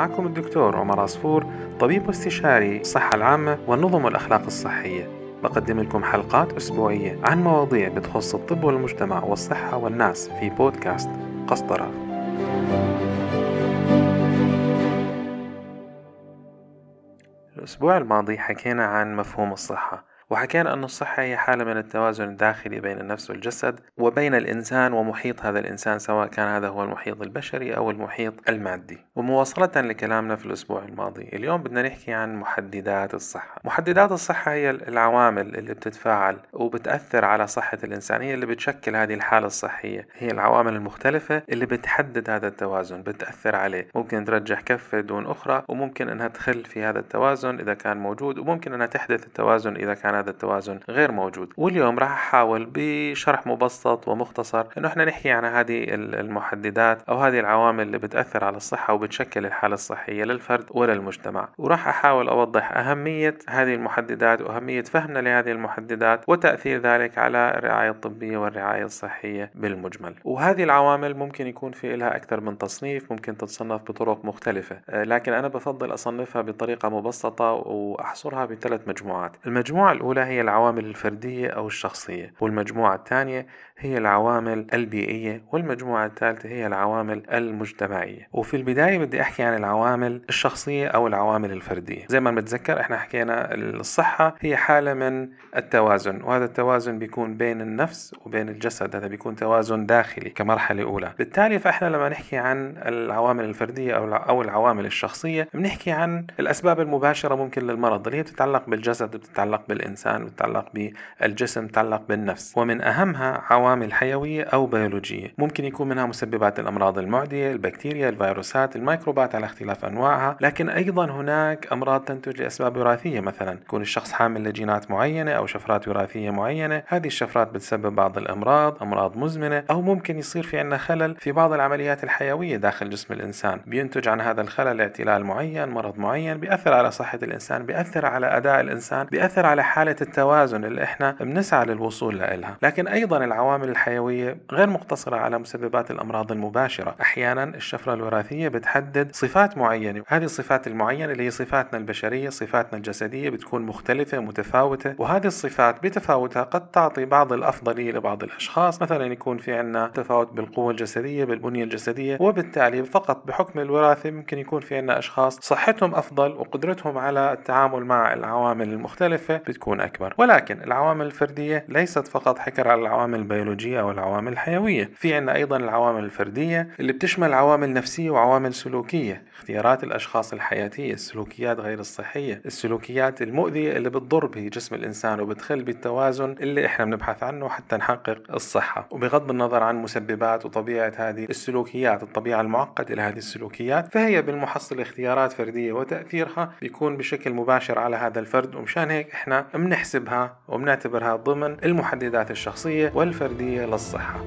معكم الدكتور عمر عصفور طبيب واستشاري الصحة العامة والنظم والأخلاق الصحية. بقدم لكم حلقات أسبوعية عن مواضيع بتخص الطب والمجتمع والصحة والناس في بودكاست قسطرة. الأسبوع الماضي حكينا عن مفهوم الصحة. وحكينا أن الصحة هي حالة من التوازن الداخلي بين النفس والجسد وبين الإنسان ومحيط هذا الإنسان سواء كان هذا هو المحيط البشري أو المحيط المادي. ومواصلة لكلامنا في الأسبوع الماضي اليوم بدنا نحكي عن محددات الصحة. محددات الصحة هي العوامل اللي بتتفاعل وبتأثر على صحة الإنسان هي اللي بتشكل هذه الحالة الصحية. هي العوامل المختلفة اللي بتحدد هذا التوازن بتأثر عليه. ممكن ترجح كفة دون أخرى وممكن أنها تخل في هذا التوازن إذا كان موجود وممكن أنها تحدث التوازن إذا كان هذا التوازن غير موجود. واليوم راح أحاول بشرح مبسط ومختصر إنه إحنا نحكي عن هذه المحددات أو هذه العوامل اللي بتأثر على الصحة وبتشكل الحالة الصحية للفرد وللمجتمع. وراح أحاول أوضح أهمية هذه المحددات وأهمية فهمنا لهذه المحددات وتأثير ذلك على الرعاية الطبية والرعاية الصحية بالمجمل. وهذه العوامل ممكن يكون في لها أكثر من تصنيف ممكن تتصنف بطرق مختلفة. آه، لكن أنا بفضل أصنفها بطريقة مبسطة وأحصرها بثلاث مجموعات. المجموعة الأولى الأولى هي العوامل الفردية أو الشخصية والمجموعة الثانية هي العوامل البيئية والمجموعة الثالثة هي العوامل المجتمعية. وفي البداية بدي أحكي عن العوامل الشخصية أو العوامل الفردية. زي ما بنتذكر إحنا حكينا الصحة هي حالة من التوازن وهذا التوازن بيكون بين النفس وبين الجسد هذا بيكون توازن داخلي كمرحلة أولى. بالتالي فإحنا لما نحكي عن العوامل الفردية أو العوامل الشخصية بنحكي عن الأسباب المباشرة ممكن للمرض اللي هي بتتعلق بالجسد بتتعلق بالإنسان بتتعلق بالجسم بتتعلق بالنفس. ومن أهمها عوامل عوامل حيوية أو بيولوجية. ممكن يكون منها مسببات الأمراض المعدية البكتيريا الفيروسات الميكروبات على اختلاف أنواعها. لكن أيضا هناك أمراض تنتج لأسباب وراثية مثلا يكون الشخص حامل لجينات معينة أو شفرات وراثية معينة. هذه الشفرات بتسبب بعض الأمراض أمراض مزمنة أو ممكن يصير في عندنا خلل في بعض العمليات الحيوية داخل جسم الإنسان. بينتج عن هذا الخلل اعتلال معين مرض معين بيأثر على صحة الإنسان بيأثر على أداء الإنسان بيأثر على حالة التوازن اللي إحنا بنسعى للوصول لها. لكن أيضا العوامل العوامل الحيوية غير مقتصرة على مسببات الأمراض المباشرة. أحيانا الشفرة الوراثية بتحدد صفات معينة هذه الصفات المعينة اللي هي صفاتنا البشرية صفاتنا الجسدية بتكون مختلفة متفاوتة وهذه الصفات بتفاوتها قد تعطي بعض الأفضلية لبعض الأشخاص. مثلا يكون في عندنا تفاوت بالقوة الجسدية بالبنية الجسدية وبالتالي فقط بحكم الوراثة ممكن يكون في عندنا أشخاص صحتهم أفضل وقدرتهم على التعامل مع العوامل المختلفة بتكون أكبر. ولكن العوامل الفردية ليست فقط حكر على العوامل البيولوجية البيولوجية أو العوامل الحيوية. في عنا أيضا العوامل الفردية اللي بتشمل عوامل نفسية وعوامل سلوكية. اختيارات الأشخاص الحياتية السلوكيات غير الصحية السلوكيات المؤذية اللي بتضر بجسم الإنسان وبتخل بالتوازن اللي إحنا بنبحث عنه حتى نحقق الصحة. وبغض النظر عن مسببات وطبيعة هذه السلوكيات الطبيعة المعقدة لهذه السلوكيات فهي بالمحصل اختيارات فردية وتأثيرها بيكون بشكل مباشر على هذا الفرد. ومشان هيك إحنا بنحسبها وبنعتبرها ضمن المحددات الشخصية والفردية الفردية للصحة.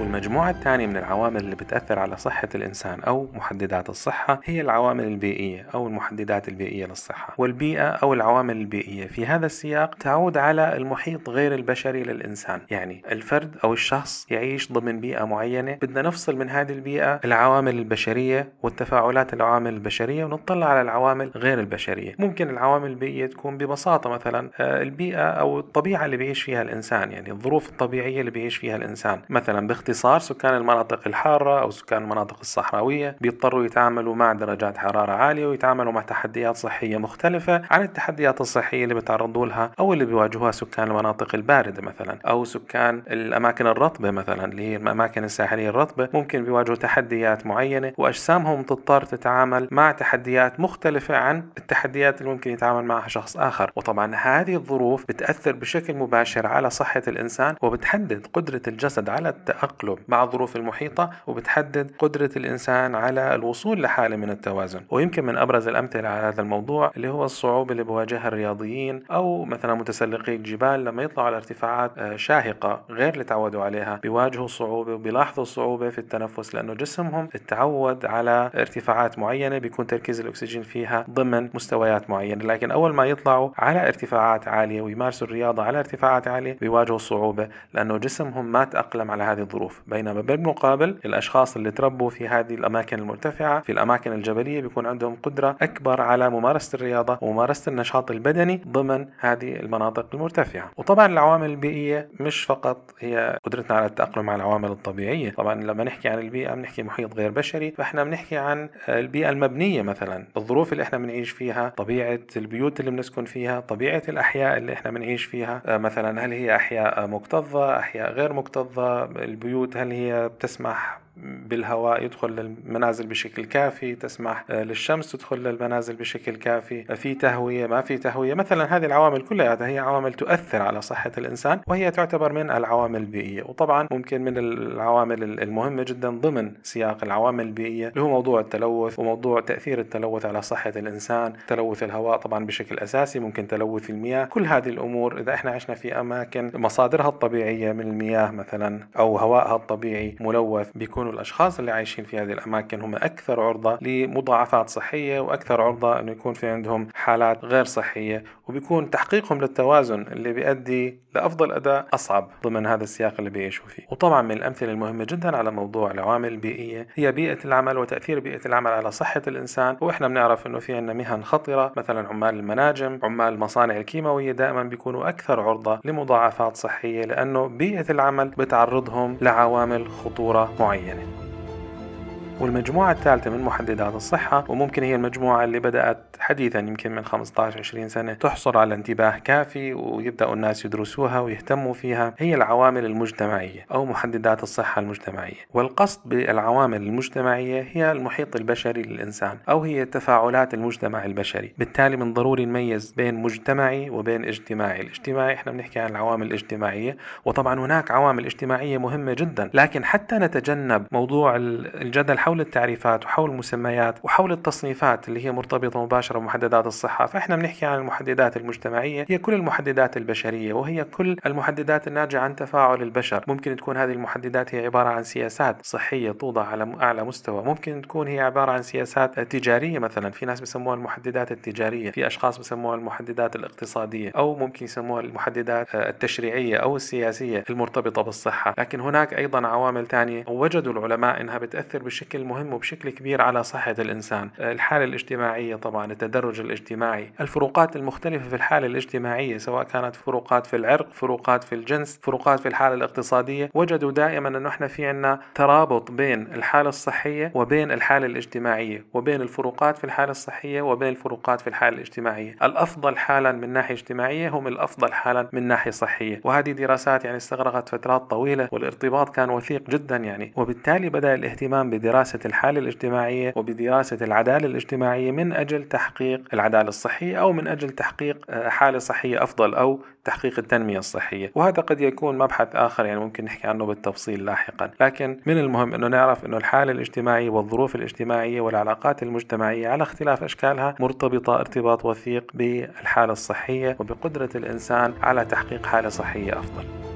والمجموعة الثانية من العوامل اللي بتأثر على صحة الإنسان أو محددات الصحة هي العوامل البيئية أو المحددات البيئية للصحة. والبيئة أو العوامل البيئية في هذا السياق تعود على المحيط غير البشري للإنسان. يعني الفرد أو الشخص يعيش ضمن بيئة معينة بدنا نفصل من هذه البيئة العوامل البشرية والتفاعلات العوامل البشرية ونطلع على العوامل غير البشرية. ممكن العوامل البيئية تكون ببساطة مثلا آه، البيئة أو الطبيعة اللي بيعيش فيها الإنسان يعني الظروف الطبيعية اللي بيعيش فيها الإنسان. مثلا باختصار سكان المناطق الحارة أو سكان المناطق الصحراوية بيضطروا يتعاملوا مع درجات حرارة عالية ويتعاملوا مع تحديات صحية مختلفة عن التحديات الصحية اللي بيتعرضوا لها أو اللي بيواجهوها سكان المناطق الباردة مثلا أو سكان الأماكن الرطبة مثلا اللي هي الأماكن الساحلية الرطبة. ممكن بيواجهوا تحديات معينة وأجسامهم تضطر تتعامل مع تحديات مختلفة عن التحديات اللي ممكن يتعامل معها شخص آخر. وطبعا هذه الظروف بتأثر بشكل مباشر على صحة الإنسان وبتحدد قدرة الجسد على التأقلم مع مع الظروف المحيطة وبتحدد قدرة الإنسان على الوصول لحالة من التوازن. ويمكن من أبرز الأمثلة على هذا الموضوع اللي هو الصعوبة اللي بواجهها الرياضيين أو مثلا متسلقي الجبال لما يطلعوا على ارتفاعات آه، شاهقة غير اللي تعودوا عليها بيواجهوا صعوبة وبيلاحظوا صعوبة في التنفس لأنه جسمهم اتعود على ارتفاعات معينة بيكون تركيز الأكسجين فيها ضمن مستويات معينة. لكن أول ما يطلعوا على ارتفاعات عالية ويمارسوا الرياضة على ارتفاعات عالية بيواجهوا صعوبة لأنه جسمهم ما تأقلم على هذه الظروف. الظروف بينما بالمقابل الأشخاص اللي تربوا في هذه الأماكن المرتفعة في الأماكن الجبلية بيكون عندهم قدرة أكبر على ممارسة الرياضة وممارسة النشاط البدني ضمن هذه المناطق المرتفعة. وطبعا العوامل البيئية مش فقط هي قدرتنا على التأقلم مع العوامل الطبيعية. طبعا لما نحكي عن البيئة بنحكي محيط غير بشري فإحنا بنحكي عن البيئة المبنية مثلا. الظروف اللي إحنا بنعيش فيها طبيعة البيوت اللي بنسكن فيها طبيعة الأحياء اللي إحنا بنعيش فيها. مثلا هل هي أحياء مكتظة أحياء غير مكتظة؟ البيوت هل هي بتسمح بالهواء يدخل للمنازل بشكل كافي تسمح آه، للشمس تدخل للمنازل بشكل كافي. في تهوية ما في تهوية. مثلا هذه العوامل كلها هي عوامل تؤثر على صحة الإنسان وهي تعتبر من العوامل البيئية. وطبعا ممكن من العوامل المهمة جدا ضمن سياق العوامل البيئية اللي هو موضوع التلوث وموضوع تأثير التلوث على صحة الإنسان. تلوث الهواء طبعا بشكل أساسي ممكن تلوث المياه. كل هذه الأمور إذا إحنا عشنا في أماكن مصادرها الطبيعية من المياه مثلا أو هوائها الطبيعي ملوث بيكون يكونوا الأشخاص اللي عايشين في هذه الأماكن هم أكثر عرضة لمضاعفات صحية وأكثر عرضة أنه يكون في عندهم حالات غير صحية وبيكون تحقيقهم للتوازن اللي بيؤدي لأفضل أداء أصعب ضمن هذا السياق اللي بيعيشوا فيه. وطبعا من الأمثلة المهمة جدا على موضوع العوامل البيئية هي بيئة العمل وتأثير بيئة العمل على صحة الإنسان. وإحنا بنعرف أنه في عندنا مهن خطرة مثلا عمال المناجم عمال المصانع الكيماوية دائما بيكونوا أكثر عرضة لمضاعفات صحية لأنه بيئة العمل بتعرضهم لعوامل خطورة معينة. والمجموعة الثالثة من محددات الصحة وممكن هي المجموعة اللي بدأت حديثا يمكن من 15 20 سنة تحصل على انتباه كافي ويبدأوا الناس يدرسوها ويهتموا فيها هي العوامل المجتمعية أو محددات الصحة المجتمعية. والقصد بالعوامل المجتمعية هي المحيط البشري للإنسان أو هي تفاعلات المجتمع البشري. بالتالي من ضروري نميز بين مجتمعي وبين اجتماعي. الاجتماعي إحنا بنحكي عن العوامل الاجتماعية وطبعا هناك عوامل اجتماعية مهمة جدا. لكن حتى نتجنب موضوع الجدل حول التعريفات وحول المسميات وحول التصنيفات اللي هي مرتبطة مباشرة بمحددات الصحة. فإحنا بنحكي عن المحددات المجتمعية. هي كل المحددات البشرية وهي كل المحددات الناتجة عن تفاعل البشر. ممكن تكون هذه المحددات هي عبارة عن سياسات صحية توضع على أعلى مستوى. ممكن تكون هي عبارة عن سياسات تجارية مثلا. في ناس بسموها المحددات التجارية في أشخاص بسموها المحددات الاقتصادية أو ممكن يسموها المحددات التشريعية أو السياسية المرتبطة بالصحة. لكن هناك أيضا عوامل ثانية. وجدوا العلماء أنها بتأثر بشكل بشكل مهم وبشكل كبير على صحة الإنسان. الحالة الاجتماعية طبعا التدرج الاجتماعي الفروقات المختلفة في الحالة الاجتماعية سواء كانت فروقات في العرق فروقات في الجنس فروقات في الحالة الاقتصادية. وجدوا دائما أنه إحنا في عنا ترابط بين الحالة الصحية وبين الحالة الاجتماعية وبين الفروقات في الحالة الصحية وبين الفروقات في الحالة الاجتماعية. الأفضل حالا من ناحية اجتماعية هم الأفضل حالا من ناحية صحية. وهذه دراسات يعني استغرقت فترات طويلة والارتباط كان وثيق جدا يعني. وبالتالي بدأ الاهتمام بدراسة بدراسة الحالة الاجتماعية وبدراسة العدالة الاجتماعية من أجل تحقيق العدالة الصحية أو من أجل تحقيق آه، حالة صحية أفضل أو تحقيق التنمية الصحية. وهذا قد يكون مبحث آخر يعني ممكن نحكي عنه بالتفصيل لاحقا. لكن من المهم أنه نعرف أنه الحالة الاجتماعية والظروف الاجتماعية والعلاقات المجتمعية على اختلاف أشكالها مرتبطة ارتباط وثيق بالحالة الصحية وبقدرة الإنسان على تحقيق حالة صحية أفضل.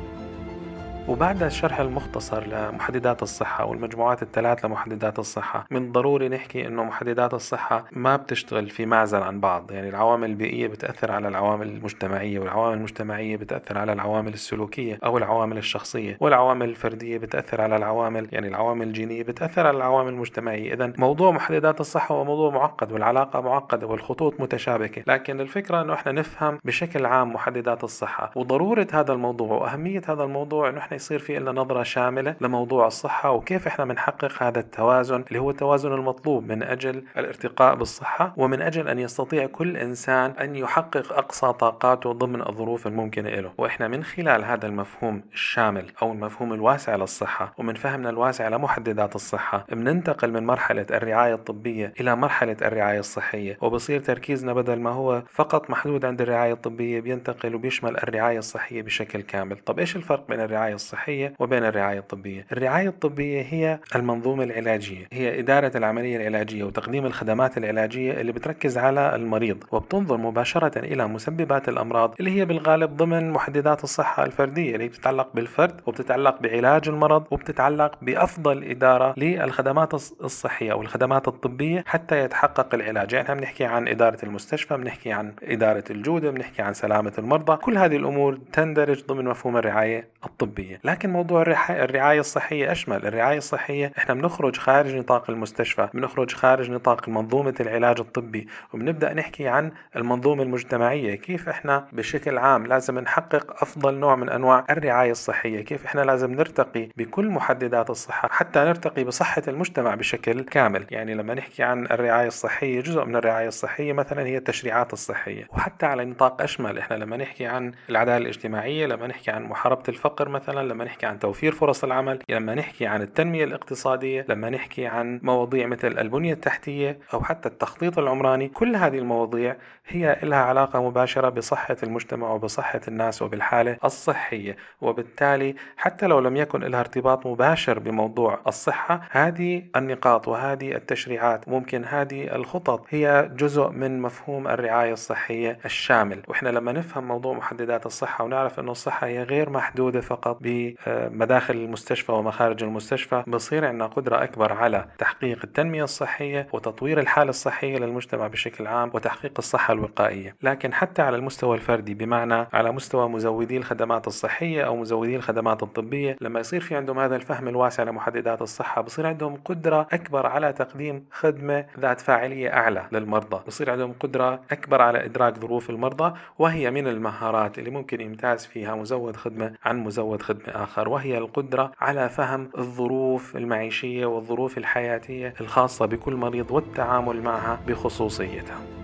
وبعد الشرح المختصر لمحددات الصحة والمجموعات الثلاث لمحددات الصحة من ضروري نحكي إنه محددات الصحة ما بتشتغل في معزل عن بعض. يعني العوامل البيئية بتأثر على العوامل المجتمعية والعوامل المجتمعية بتأثر على العوامل السلوكية أو العوامل الشخصية والعوامل الفردية بتأثر على العوامل يعني العوامل الجينية بتأثر على العوامل المجتمعية. اذا موضوع محددات الصحة هو موضوع معقد والعلاقة معقدة والخطوط متشابكة. لكن الفكرة إنه إحنا نفهم بشكل عام محددات الصحة وضرورة هذا الموضوع وأهمية هذا الموضوع إنه إحنا يصير في لنا نظرة شاملة لموضوع الصحة وكيف إحنا بنحقق هذا التوازن اللي هو التوازن المطلوب من أجل الارتقاء بالصحة ومن أجل أن يستطيع كل إنسان أن يحقق أقصى طاقاته ضمن الظروف الممكنة له وإحنا من خلال هذا المفهوم الشامل أو المفهوم الواسع للصحة ومن فهمنا الواسع لمحددات الصحة بننتقل من مرحلة الرعاية الطبية إلى مرحلة الرعاية الصحية وبصير تركيزنا بدل ما هو فقط محدود عند الرعاية الطبية بينتقل وبيشمل الرعاية الصحية بشكل كامل. طب إيش الفرق بين الرعاية الصحية وبين الرعاية الطبية. الرعاية الطبية هي المنظومة العلاجية هي إدارة العملية العلاجية وتقديم الخدمات العلاجية اللي بتركز على المريض وبتنظر مباشرة إلى مسببات الأمراض اللي هي بالغالب ضمن محددات الصحة الفردية اللي بتتعلق بالفرد وبتتعلق بعلاج المرض وبتتعلق بأفضل إدارة للخدمات الصحية أو الخدمات الطبية حتى يتحقق العلاج. يعني بنحكي عن إدارة المستشفى بنحكي عن إدارة الجودة بنحكي عن سلامة المرضى. كل هذه الأمور تندرج ضمن مفهوم الرعاية الطبية. الصحية. لكن موضوع الرعاية الصحية أشمل. الرعاية الصحية إحنا بنخرج خارج نطاق المستشفى بنخرج خارج نطاق منظومة العلاج الطبي وبنبدأ نحكي عن المنظومة المجتمعية. كيف إحنا بشكل عام لازم نحقق أفضل نوع من أنواع الرعاية الصحية؟ كيف إحنا لازم نرتقي بكل محددات الصحة حتى نرتقي بصحة المجتمع بشكل كامل؟ يعني لما نحكي عن الرعاية الصحية جزء من الرعاية الصحية مثلا هي التشريعات الصحية. وحتى على نطاق أشمل إحنا لما نحكي عن العدالة الاجتماعية لما نحكي عن محاربة الفقر مثلا لما نحكي عن توفير فرص العمل لما نحكي عن التنمية الاقتصادية لما نحكي عن مواضيع مثل البنية التحتية أو حتى التخطيط العمراني كل هذه المواضيع هي لها علاقة مباشرة بصحة المجتمع وبصحة الناس وبالحالة الصحية. وبالتالي حتى لو لم يكن لها ارتباط مباشر بموضوع الصحة هذه النقاط وهذه التشريعات ممكن هذه الخطط هي جزء من مفهوم الرعاية الصحية الشامل. وإحنا لما نفهم موضوع محددات الصحة ونعرف أنه الصحة هي غير محدودة فقط بمداخل المستشفى ومخارج المستشفى بصير عندنا قدرة أكبر على تحقيق التنمية الصحية وتطوير الحالة الصحية للمجتمع بشكل عام وتحقيق الصحة الوقائية. لكن حتى على المستوى الفردي بمعنى على مستوى مزودي الخدمات الصحية أو مزودي الخدمات الطبية لما يصير في عندهم هذا الفهم الواسع لمحددات الصحة بصير عندهم قدرة أكبر على تقديم خدمة ذات فاعلية أعلى للمرضى. بصير عندهم قدرة أكبر على إدراك ظروف المرضى وهي من المهارات اللي ممكن يمتاز فيها مزود خدمة عن مزود خدمة. آخر وهي القدرة على فهم الظروف المعيشية والظروف الحياتية الخاصة بكل مريض والتعامل معها بخصوصيتها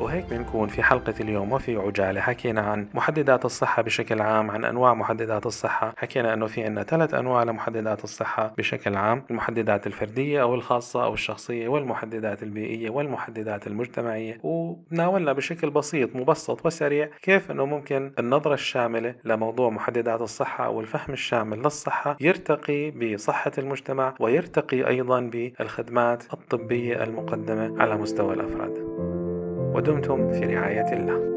وهيك بنكون في حلقة اليوم وفي عجالة. حكينا عن محددات الصحة بشكل عام عن أنواع محددات الصحة. حكينا أنه في عنا ثلاث أنواع لمحددات الصحة بشكل عام. المحددات الفردية أو الخاصة أو الشخصية والمحددات البيئية والمحددات المجتمعية. وناولنا بشكل بسيط مبسط وسريع كيف أنه ممكن النظرة الشاملة لموضوع محددات الصحة أو الفهم الشامل للصحة يرتقي بصحة المجتمع ويرتقي أيضا بالخدمات الطبية المقدمة على مستوى الأفراد. ودمتم في رعاية الله.